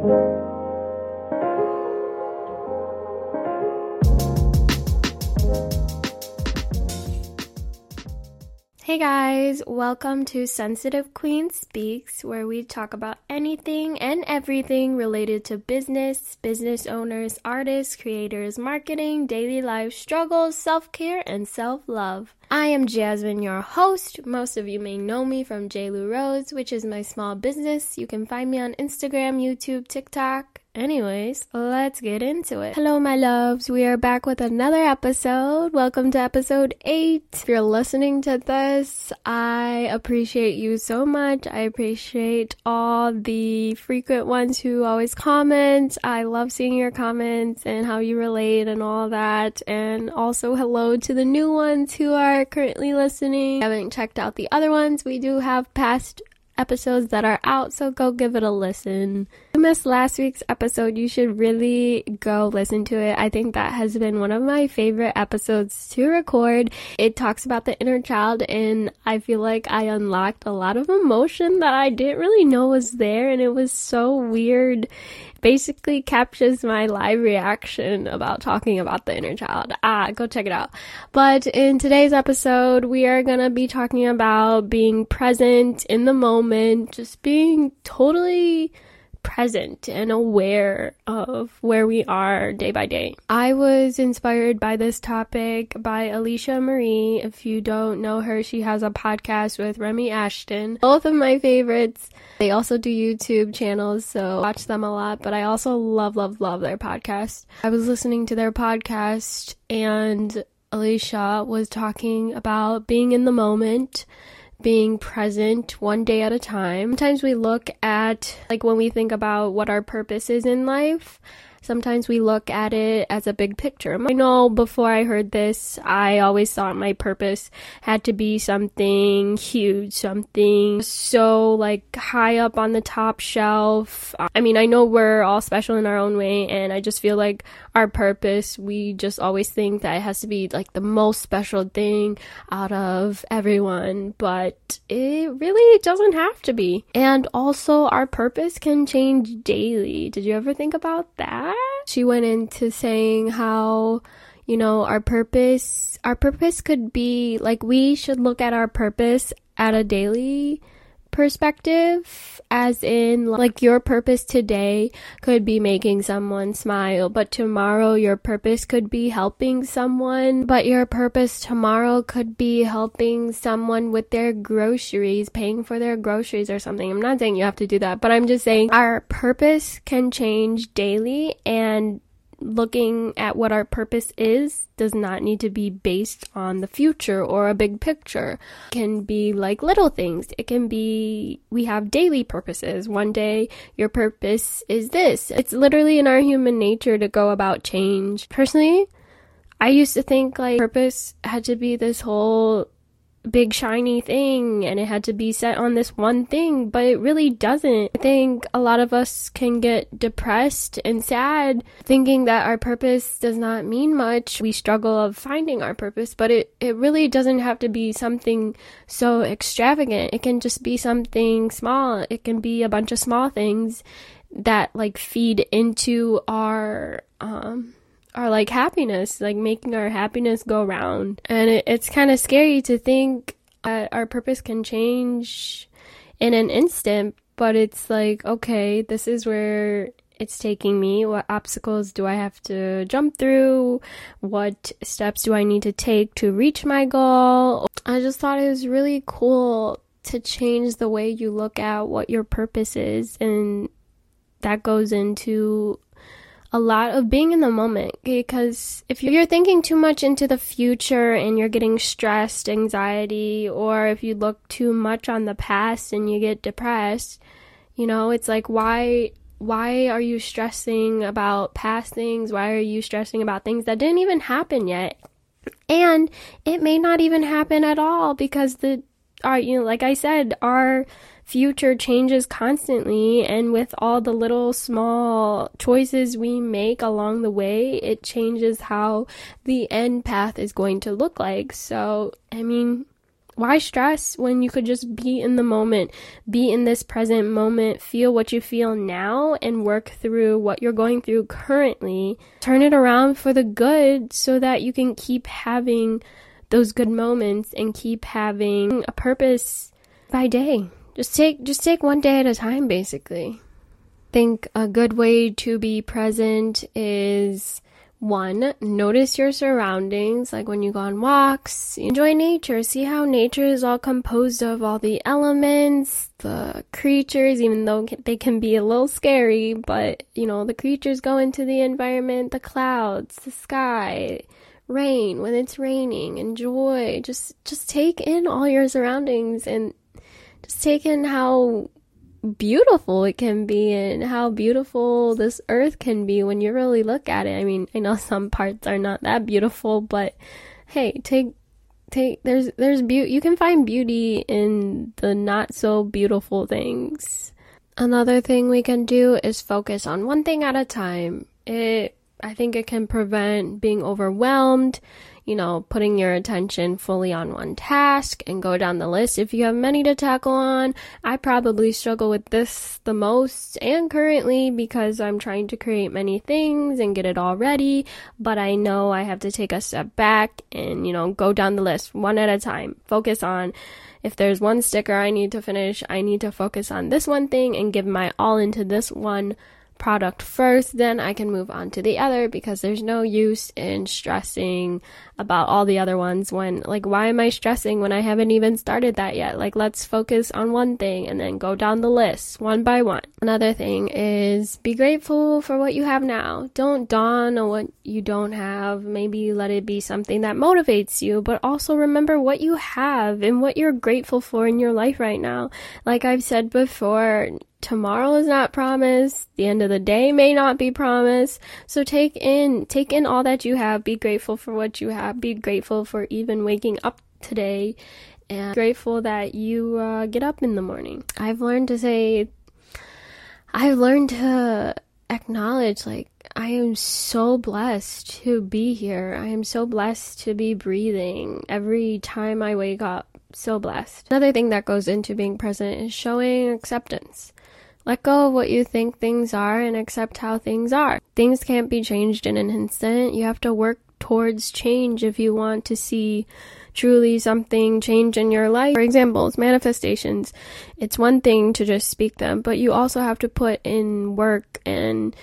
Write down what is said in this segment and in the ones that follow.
Hey guys, welcome to Sensitive Queen Speaks, where we talk about anything and everything related to business, business owners, artists, creators, marketing, daily life struggles, self care, and self love. I am Jasmine, your host. Most of you may know me from JLou Rose, which is my small business. You can find me on Instagram, YouTube, TikTok, Anyways, let's get into it. Hello, my loves. We are back with another episode. Welcome to episode 8. If you're listening to this, I appreciate you so much. I appreciate all the frequent ones who always comment. I love seeing your comments and how you relate and all that. And also, hello to the new ones who are currently listening. Haven't checked out the other ones. We do have past episodes that are out, so go give it a listen. If you missed last week's episode, you should really go listen to it. I think that has been one of my favorite episodes to record. It talks about the inner child, and I feel like I unlocked a lot of emotion that I didn't really know was there, and it was so weird basically captures my live reaction about talking about the inner child. Ah, go check it out. But in today's episode, we are gonna be talking about being present in the moment, just being totally present and aware of where we are day by day. I was inspired by this topic by Alisha Marie. If you don't know her, she has a podcast with Remi Ashten. Both of my favorites. They also do YouTube channels, so watch them a lot, but I also love, love, love their podcast. I was listening to their podcast and Alisha was talking about being in the moment being present one day at a time. Sometimes we look at, like, when we think about what our purpose is in life, sometimes we look at it as a big picture. I know before I heard this, I always thought my purpose had to be something huge, something so like high up on the top shelf. I mean, I know we're all special in our own way, and I just feel like our purpose, we just always think that it has to be like the most special thing out of everyone, but it really doesn't have to be. And also, our purpose can change daily. Did you ever think about that? She went into saying how you know our purpose our purpose could be like we should look at our purpose at a daily perspective as in like your purpose today could be making someone smile but tomorrow your purpose could be helping someone but your purpose tomorrow could be helping someone with their groceries paying for their groceries or something. I'm not saying you have to do that but i'm just saying our purpose can change daily and looking at what our purpose is does not need to be based on the future or a big picture. It can be like little things. It can be we have daily purposes. One day your purpose is this. It's literally in our human nature to go about change. Personally, I used to think like purpose had to be this whole big shiny thing and it had to be set on this one thing, but it really doesn't. I think a lot of us can get depressed and sad thinking that our purpose does not mean much. We struggle of finding our purpose, but it, it really doesn't have to be something so extravagant. It can just be something small. It can be a bunch of small things that like feed into our um our like happiness, like making our happiness go round. And it, it's kind of scary to think that our purpose can change in an instant, but it's like, okay, this is where it's taking me. What obstacles do I have to jump through? What steps do I need to take to reach my goal? I just thought it was really cool to change the way you look at what your purpose is and that goes into a lot of being in the moment because if you're thinking too much into the future and you're getting stressed, anxiety, or if you look too much on the past and you get depressed, you know, it's like why why are you stressing about past things? Why are you stressing about things that didn't even happen yet? And it may not even happen at all because the our you know like I said, our future changes constantly and with all the little small choices we make along the way it changes how the end path is going to look like so i mean why stress when you could just be in the moment, be in this present moment, feel what you feel now, and work through what you're going through currently. Turn it around for the good so that you can keep having those good moments and keep having a purpose by day. Just take just take one day at a time basically. Think a good way to be present is one, notice your surroundings, like when you go on walks, enjoy nature, see how nature is all composed of all the elements, the creatures, even though they can be a little scary, but you know, the creatures go into the environment, the clouds, the sky, rain when it's raining, enjoy, just, just take in all your surroundings and just take in how beautiful it can be and how beautiful this earth can be when you really look at it. I mean, I know some parts are not that beautiful, but hey, take take there's there's beauty you can find beauty in the not so beautiful things. Another thing we can do is focus on one thing at a time. It I think it can prevent being overwhelmed you know, putting your attention fully on one task and go down the list. If you have many to tackle on, I probably struggle with this the most and currently because I'm trying to create many things and get it all ready, but I know I have to take a step back and, you know, go down the list one at a time. Focus on if there's one sticker I need to finish, I need to focus on this one thing and give my all into this one product first, then I can move on to the other because there's no use in stressing about all the other ones when, like, why am I stressing when I haven't even started that yet? Like, let's focus on one thing and then go down the list one by one. Another thing is be grateful for what you have now. Don't dawn on what you don't have. Maybe let it be something that motivates you, but also remember what you have and what you're grateful for in your life right now. Like I've said before, tomorrow is not promised. The end of the day may not be promised. So take in take in all that you have. Be grateful for what you have. Be grateful for even waking up today. And grateful that you uh, get up in the morning. I've learned to say i've learned to acknowledge like i am so blessed to be here. I am so blessed to be breathing. Every time i wake up so blessed. Another thing that goes into being present is showing acceptance. Let go of what you think things are and accept how things are. Things can't be changed in an instant. You have to work towards change if you want to see truly something change in your life. For example, manifestations. It's one thing to just speak them, but you also have to put in work and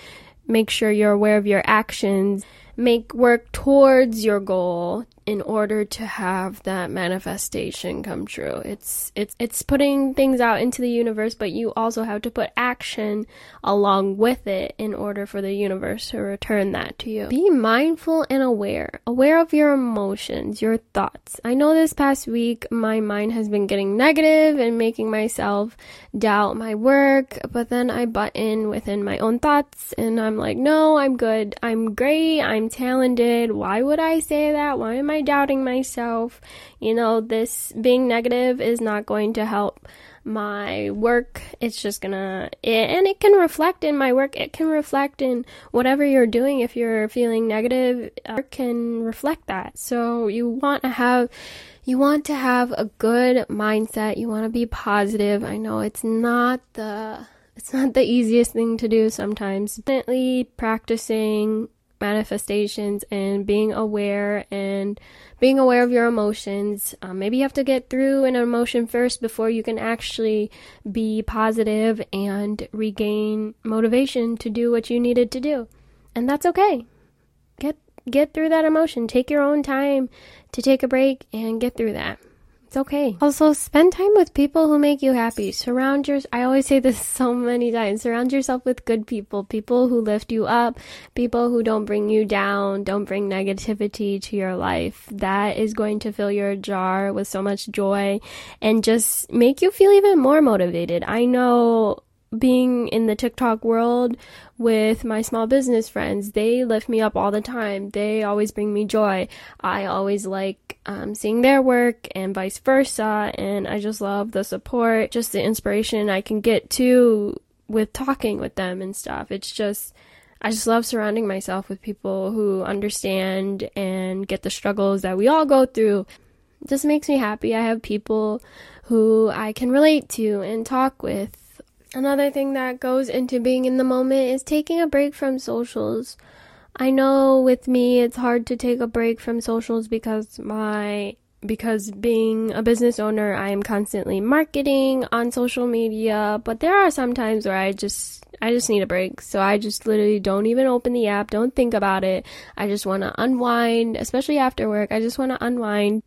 make sure you're aware of your actions. Make work towards your goal in order to have that manifestation come true. It's it's it's putting things out into the universe, but you also have to put action along with it in order for the universe to return that to you. Be mindful and aware. Aware of your emotions, your thoughts. I know this past week my mind has been getting negative and making myself doubt my work, but then I butt in within my own thoughts and I'm like, "No, I'm good. I'm great. I'm talented. Why would I say that? Why am I I doubting myself? You know, this being negative is not going to help my work. It's just gonna, and it can reflect in my work. It can reflect in whatever you're doing. If you're feeling negative, uh, it can reflect that. So you want to have, you want to have a good mindset. You want to be positive. I know it's not the, it's not the easiest thing to do sometimes. Definitely practicing manifestations and being aware and being aware of your emotions. Um, maybe you have to get through an emotion first before you can actually be positive and regain motivation to do what you needed to do. And that's okay. Get get through that emotion. Take your own time to take a break and get through that. It's okay. Also, spend time with people who make you happy. Surround your I always say this so many times. Surround yourself with good people, people who lift you up, people who don't bring you down, don't bring negativity to your life. That is going to fill your jar with so much joy and just make you feel even more motivated. I know being in the TikTok world with my small business friends, they lift me up all the time. They always bring me joy. I always like um, seeing their work and vice versa. And I just love the support, just the inspiration I can get to with talking with them and stuff. It's just, I just love surrounding myself with people who understand and get the struggles that we all go through. just makes me happy. I have people who I can relate to and talk with. Another thing that goes into being in the moment is taking a break from socials. I know with me it's hard to take a break from socials because my because being a business owner, I am constantly marketing on social media, but there are some times where I just I just need a break. So I just literally don't even open the app, don't think about it. I just want to unwind, especially after work. I just want to unwind.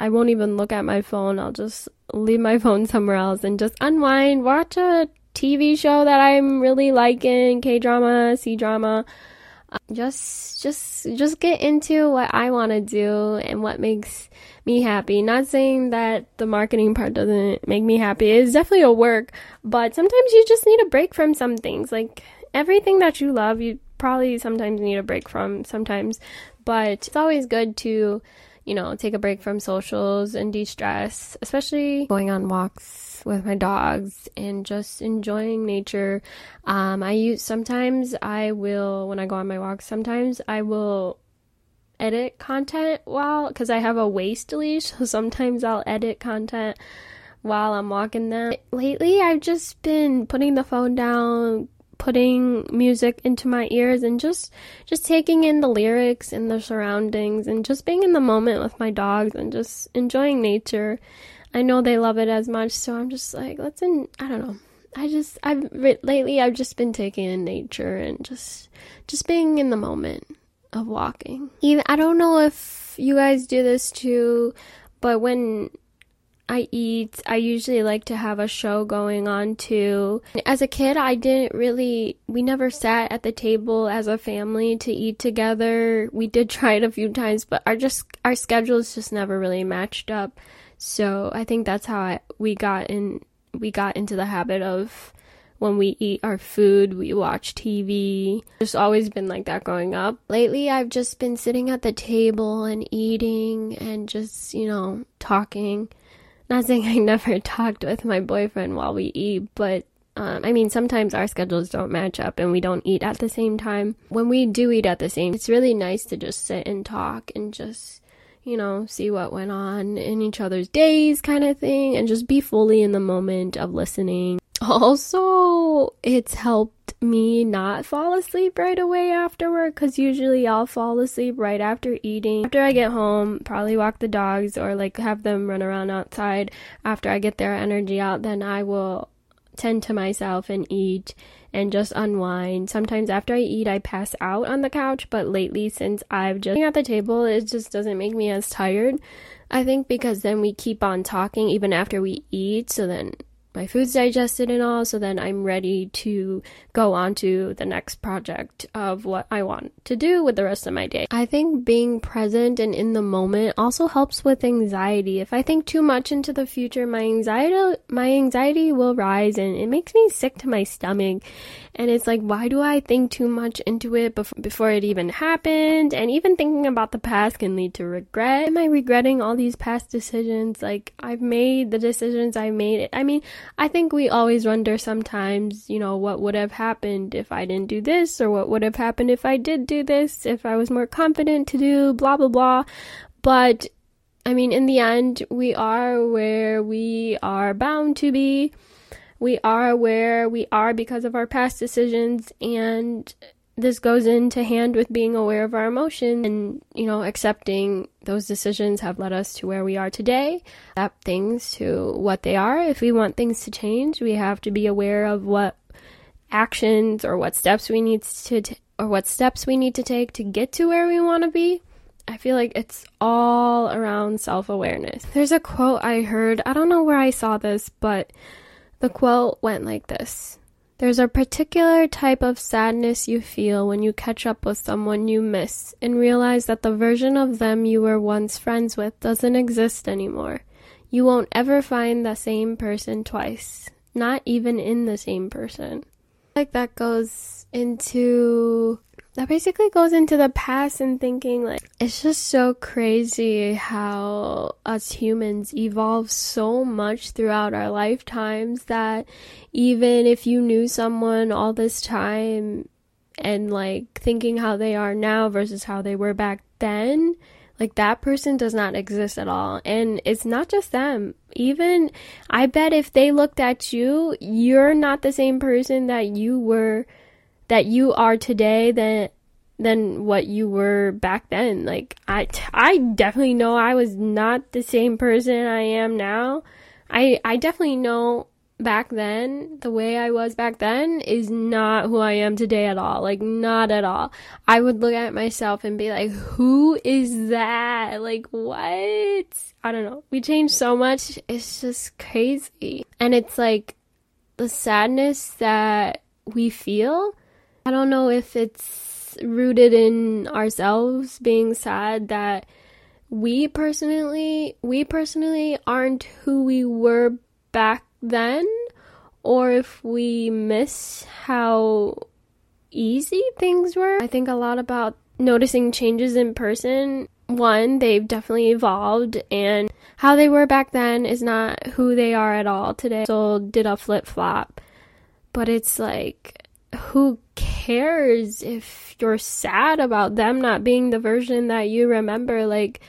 I won't even look at my phone. I'll just leave my phone somewhere else and just unwind, watch a TV show that I'm really liking, K-drama, C-drama um, just just just get into what I want to do and what makes me happy. Not saying that the marketing part doesn't make me happy. It's definitely a work, but sometimes you just need a break from some things. Like everything that you love, you probably sometimes need a break from sometimes, but it's always good to you know, take a break from socials and de stress, especially going on walks with my dogs and just enjoying nature. Um, I use sometimes I will, when I go on my walks, sometimes I will edit content while, because I have a waist leash, so sometimes I'll edit content while I'm walking them. Lately, I've just been putting the phone down, putting music into my ears and just just taking in the lyrics and the surroundings and just being in the moment with my dogs and just enjoying nature. I know they love it as much, so I'm just like, let's in I don't know. I just I've lately I've just been taking in nature and just just being in the moment of walking. Even I don't know if you guys do this too, but when I eat. I usually like to have a show going on too. As a kid, I didn't really, we never sat at the table as a family to eat together. We did try it a few times, but our just, our schedules just never really matched up. So I think that's how I, we got in, we got into the habit of when we eat our food, we watch TV. It's always been like that growing up. Lately, I've just been sitting at the table and eating and just, you know, talking. Not saying I never talked with my boyfriend while we eat, but um, I mean, sometimes our schedules don't match up and we don't eat at the same time. When we do eat at the same, it's really nice to just sit and talk and just, you know, see what went on in each other's days kind of thing and just be fully in the moment of listening. Also, it's helped me not fall asleep right away after work because usually I'll fall asleep right after eating. After I get home, probably walk the dogs or like have them run around outside. After I get their energy out, then I will tend to myself and eat and just unwind. Sometimes after I eat, I pass out on the couch, but lately, since I've just been at the table, it just doesn't make me as tired. I think because then we keep on talking even after we eat, so then my food's digested and all, so then I'm ready to go on to the next project of what I want to do with the rest of my day. I think being present and in the moment also helps with anxiety. If I think too much into the future, my anxiety my anxiety will rise and it makes me sick to my stomach. And it's like, why do I think too much into it before, before it even happened? And even thinking about the past can lead to regret. Am I regretting all these past decisions? Like, I've made the decisions I made. I mean, I think we always wonder sometimes, you know, what would have happened if I didn't do this, or what would have happened if I did do this, if I was more confident to do blah, blah, blah. But I mean, in the end, we are where we are bound to be we are where we are because of our past decisions and this goes into hand with being aware of our emotions and you know accepting those decisions have led us to where we are today. Adapt things to what they are. If we want things to change we have to be aware of what actions or what steps we need to t- or what steps we need to take to get to where we want to be. I feel like it's all around self awareness. There's a quote I heard, I don't know where I saw this, but the quote went like this There's a particular type of sadness you feel when you catch up with someone you miss and realize that the version of them you were once friends with doesn't exist anymore. You won't ever find the same person twice, not even in the same person. Like that goes into that basically goes into the past and thinking like it's just so crazy how us humans evolve so much throughout our lifetimes that even if you knew someone all this time and like thinking how they are now versus how they were back then Like that person does not exist at all. And it's not just them. Even I bet if they looked at you, you're not the same person that you were that you are today than than what you were back then. Like I I definitely know I was not the same person I am now. I I definitely know back then, the way I was back then is not who I am today at all. Like, not at all. I would look at myself and be like, who is that? Like, what? I don't know. We changed so much. It's just crazy. And it's like the sadness that we feel. I don't know if it's rooted in ourselves being sad that we personally, we personally aren't who we were back then or if we miss how easy things were. I think a lot about noticing changes in person. One, they've definitely evolved, and how they were back then is not who they are at all today. So, did a flip flop. But it's like, who cares if you're sad about them not being the version that you remember? Like,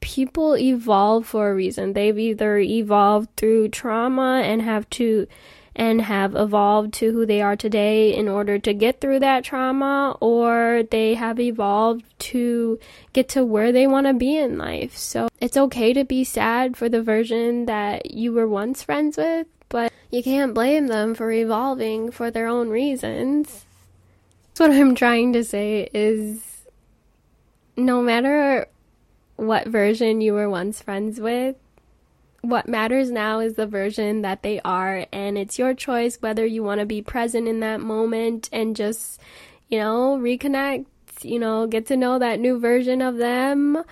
people evolve for a reason. They've either evolved through trauma and have to and have evolved to who they are today in order to get through that trauma or they have evolved to get to where they want to be in life. So it's okay to be sad for the version that you were once friends with, but you can't blame them for evolving for their own reasons. That's what I'm trying to say is no matter what version you were once friends with. What matters now is the version that they are, and it's your choice whether you want to be present in that moment and just, you know, reconnect, you know, get to know that new version of them,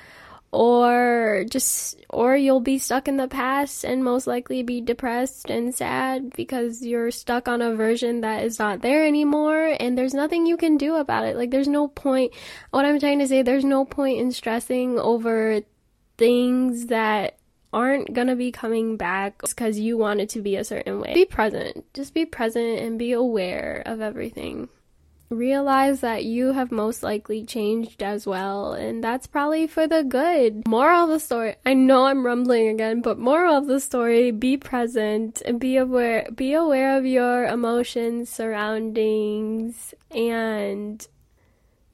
or just or you'll be stuck in the past and most likely be depressed and sad because you're stuck on a version that is not there anymore and there's nothing you can do about it. Like there's no point what i'm trying to say there's no point in stressing over things that aren't gonna be coming back because you want it to be a certain way. Be present. Just be present and be aware of everything realize that you have most likely changed as well, and that's probably for the good. Moral of the story I know I'm rumbling again, but moral of the story be present and be aware be aware of your emotions, surroundings, and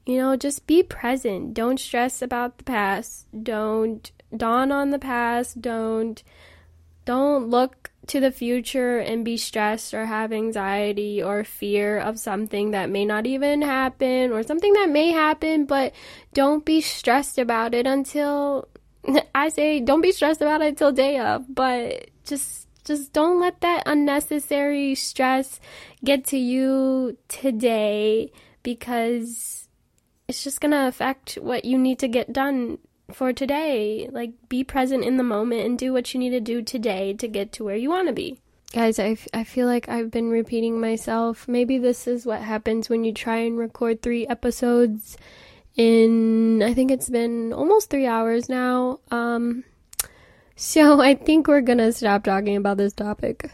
you know, just be present. Don't stress about the past. Don't dawn on the past. Don't don't look to the future and be stressed or have anxiety or fear of something that may not even happen or something that may happen, but don't be stressed about it until I say don't be stressed about it until day of, but just just don't let that unnecessary stress get to you today because it's just going to affect what you need to get done for today. Like, be present in the moment and do what you need to do today to get to where you want to be. Guys, I, f- I feel like I've been repeating myself. Maybe this is what happens when you try and record three episodes in, I think it's been almost three hours now. Um, so I think we're gonna stop talking about this topic.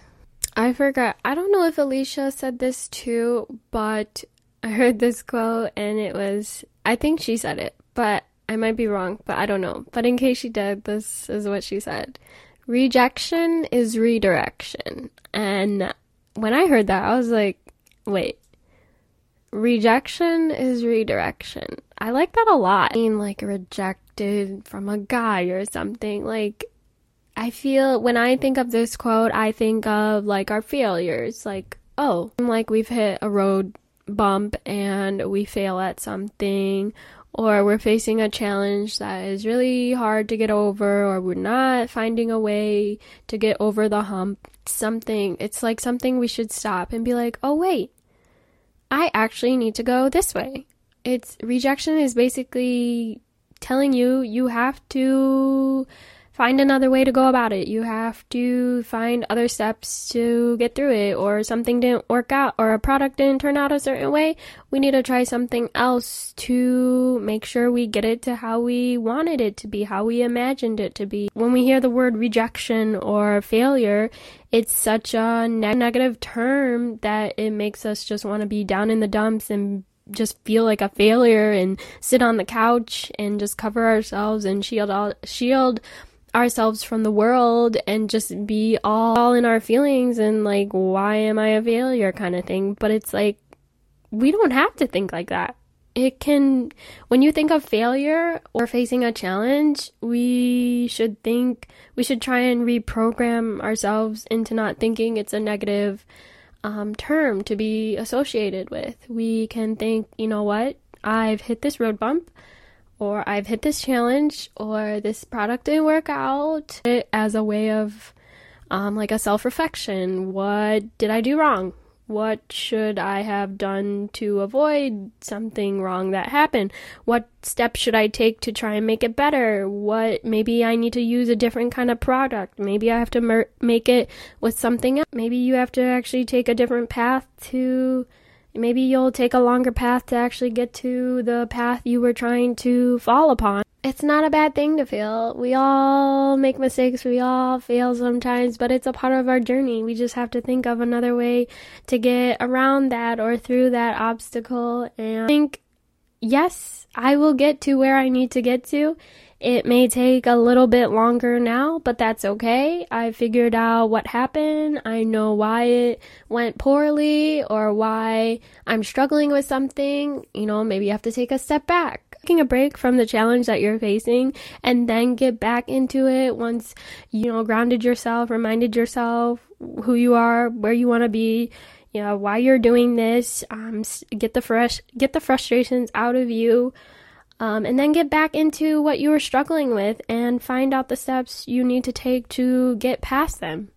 I forgot. I don't know if Alisha said this too, but I heard this quote and it was, I think she said it, but I might be wrong, but I don't know. But in case she did, this is what she said. Rejection is redirection. And when I heard that, I was like, wait. Rejection is redirection. I like that a lot. Mean, like rejected from a guy or something. Like, I feel when I think of this quote, I think of like our failures. Like, oh, like we've hit a road bump and we fail at something or we're facing a challenge that is really hard to get over, or we're not finding a way to get over the hump, something, it's like something we should stop and be like, oh, wait, I actually need to go this way. It's rejection is basically telling you you have to find another way to go about it. You have to find other steps to get through it, or something didn't work out, or a product didn't turn out a certain way. We need to try something else to make sure we get it to how we wanted it to be, how we imagined it to be. When we hear the word rejection or failure, it's such a ne- negative term that it makes us just want to be down in the dumps and just feel like a failure and sit on the couch and just cover ourselves and shield all, shield ourselves from the world and just be all, all in our feelings and like why am I a failure kind of thing. But it's like we don't have to think like that. It can when you think of failure or facing a challenge, we should think we should try and reprogram ourselves into not thinking it's a negative um, term to be associated with. We can think, you know what, I've hit this road bump, or I've hit this challenge, or this product didn't work out, as a way of um, like a self reflection. What did I do wrong? What should I have done to avoid something wrong that happened? What steps should I take to try and make it better? What maybe I need to use a different kind of product. Maybe I have to mer- make it with something else. Maybe you have to actually take a different path to maybe you'll take a longer path to actually get to the path you were trying to fall upon it's not a bad thing to fail. We all make mistakes, we all fail sometimes, but it's a part of our journey. We just have to think of another way to get around that or through that obstacle. And think, yes, I will get to where I need to get to. It may take a little bit longer now, but that's okay. I figured out what happened. I know why it went poorly or why I'm struggling with something. You know, maybe you have to take a step back taking a break from the challenge that you're facing and then get back into it once you know grounded yourself reminded yourself who you are where you want to be you know why you're doing this um, get the fresh get the frustrations out of you um, and then get back into what you were struggling with and find out the steps you need to take to get past them.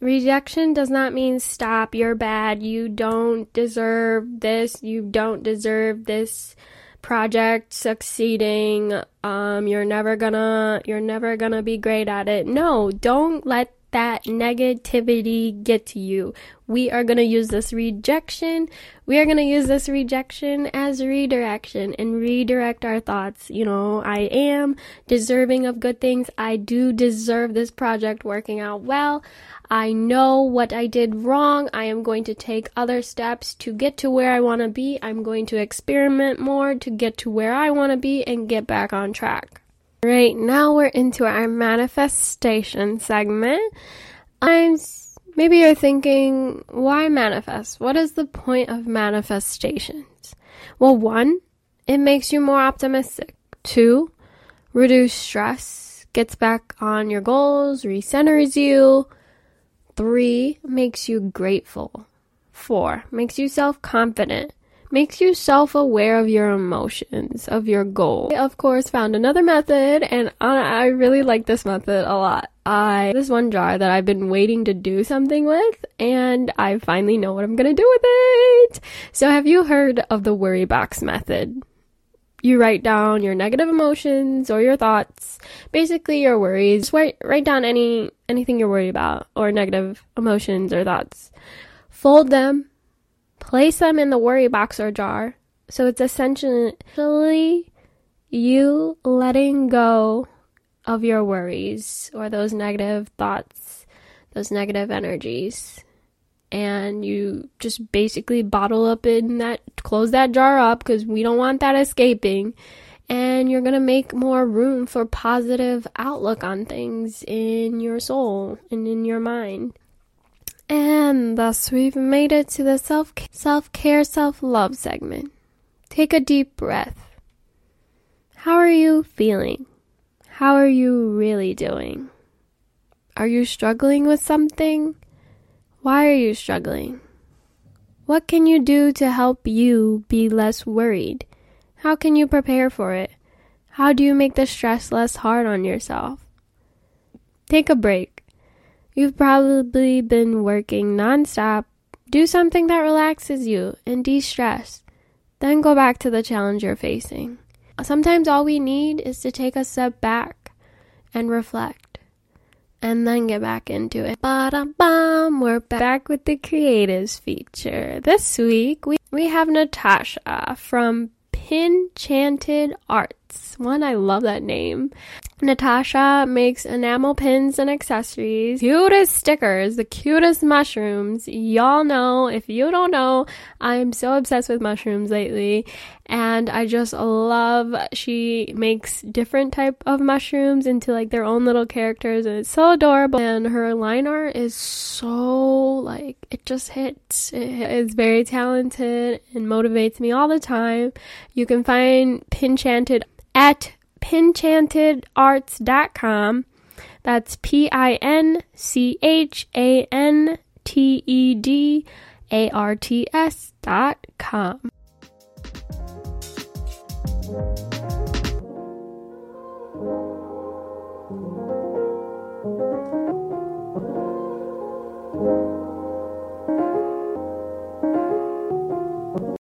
Rejection does not mean stop you're bad you don't deserve this you don't deserve this project succeeding um you're never gonna you're never gonna be great at it. No don't let that negativity get to you. We are going to use this rejection. We are going to use this rejection as redirection and redirect our thoughts. You know, I am deserving of good things. I do deserve this project working out well. I know what I did wrong. I am going to take other steps to get to where I want to be. I'm going to experiment more to get to where I want to be and get back on track. Right now we're into our manifestation segment. I'm maybe you're thinking, why manifest? What is the point of manifestations? Well, one, it makes you more optimistic. Two, reduce stress, gets back on your goals, recenters you. Three, makes you grateful. Four, makes you self confident makes you self aware of your emotions, of your goal. I, of course, found another method, and I really like this method a lot. I this one jar that I've been waiting to do something with, and I finally know what I'm gonna do with it. So, have you heard of the worry box method? You write down your negative emotions or your thoughts, basically your worries. Just write, write down any anything you're worried about or negative emotions or thoughts. Fold them Place them in the worry box or jar. So it's essentially you letting go of your worries or those negative thoughts, those negative energies. And you just basically bottle up in that, close that jar up because we don't want that escaping. And you're going to make more room for positive outlook on things in your soul and in your mind. And thus we've made it to the self self care self love segment. Take a deep breath. How are you feeling? How are you really doing? Are you struggling with something? Why are you struggling? What can you do to help you be less worried? How can you prepare for it? How do you make the stress less hard on yourself? Take a break. You've probably been working nonstop. Do something that relaxes you and de stress. Then go back to the challenge you're facing. Sometimes all we need is to take a step back and reflect and then get back into it. Ba-da-bum, we're back with the creatives feature. This week we, we have Natasha from Pinchanted Arts. One, I love that name. Natasha makes enamel pins and accessories, cutest stickers, the cutest mushrooms. Y'all know, if you don't know, I'm so obsessed with mushrooms lately and I just love she makes different type of mushrooms into like their own little characters and it's so adorable and her line art is so like it just hits. It is very talented and motivates me all the time. You can find Pinchanted at pinchantedarts.com. That's P I N C H A N T E D A R T S dot com.